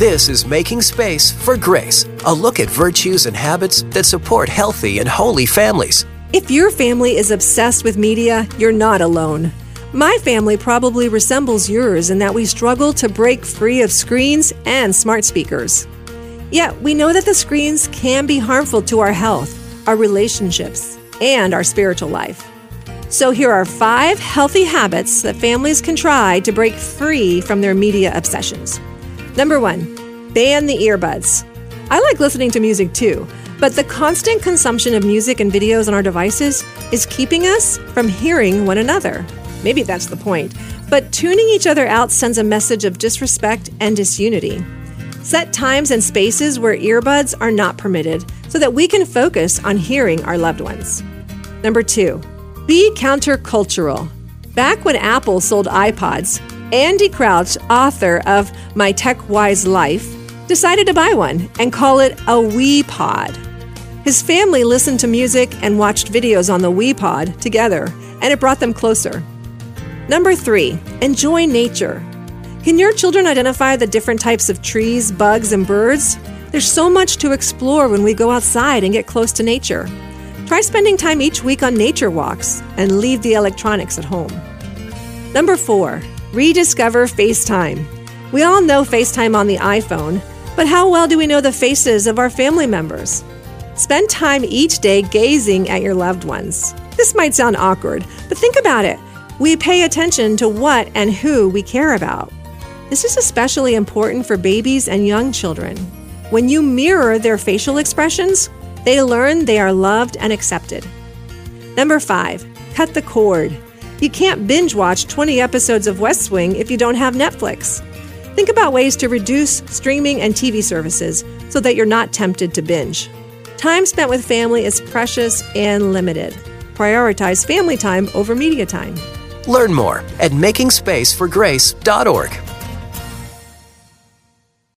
This is Making Space for Grace, a look at virtues and habits that support healthy and holy families. If your family is obsessed with media, you're not alone. My family probably resembles yours in that we struggle to break free of screens and smart speakers. Yet, we know that the screens can be harmful to our health, our relationships, and our spiritual life. So, here are five healthy habits that families can try to break free from their media obsessions. Number one, ban the earbuds. I like listening to music too, but the constant consumption of music and videos on our devices is keeping us from hearing one another. Maybe that's the point. But tuning each other out sends a message of disrespect and disunity. Set times and spaces where earbuds are not permitted so that we can focus on hearing our loved ones. Number two, be countercultural. Back when Apple sold iPods, Andy Crouch, author of My Tech Wise Life, decided to buy one and call it a WePod. His family listened to music and watched videos on the WePod together, and it brought them closer. Number three, enjoy nature. Can your children identify the different types of trees, bugs, and birds? There's so much to explore when we go outside and get close to nature. Try spending time each week on nature walks and leave the electronics at home. Number four, rediscover FaceTime. We all know FaceTime on the iPhone, but how well do we know the faces of our family members? Spend time each day gazing at your loved ones. This might sound awkward, but think about it we pay attention to what and who we care about. This is especially important for babies and young children. When you mirror their facial expressions, they learn they are loved and accepted. Number five, cut the cord. You can't binge watch 20 episodes of West Wing if you don't have Netflix. Think about ways to reduce streaming and TV services so that you're not tempted to binge. Time spent with family is precious and limited. Prioritize family time over media time. Learn more at makingspaceforgrace.org.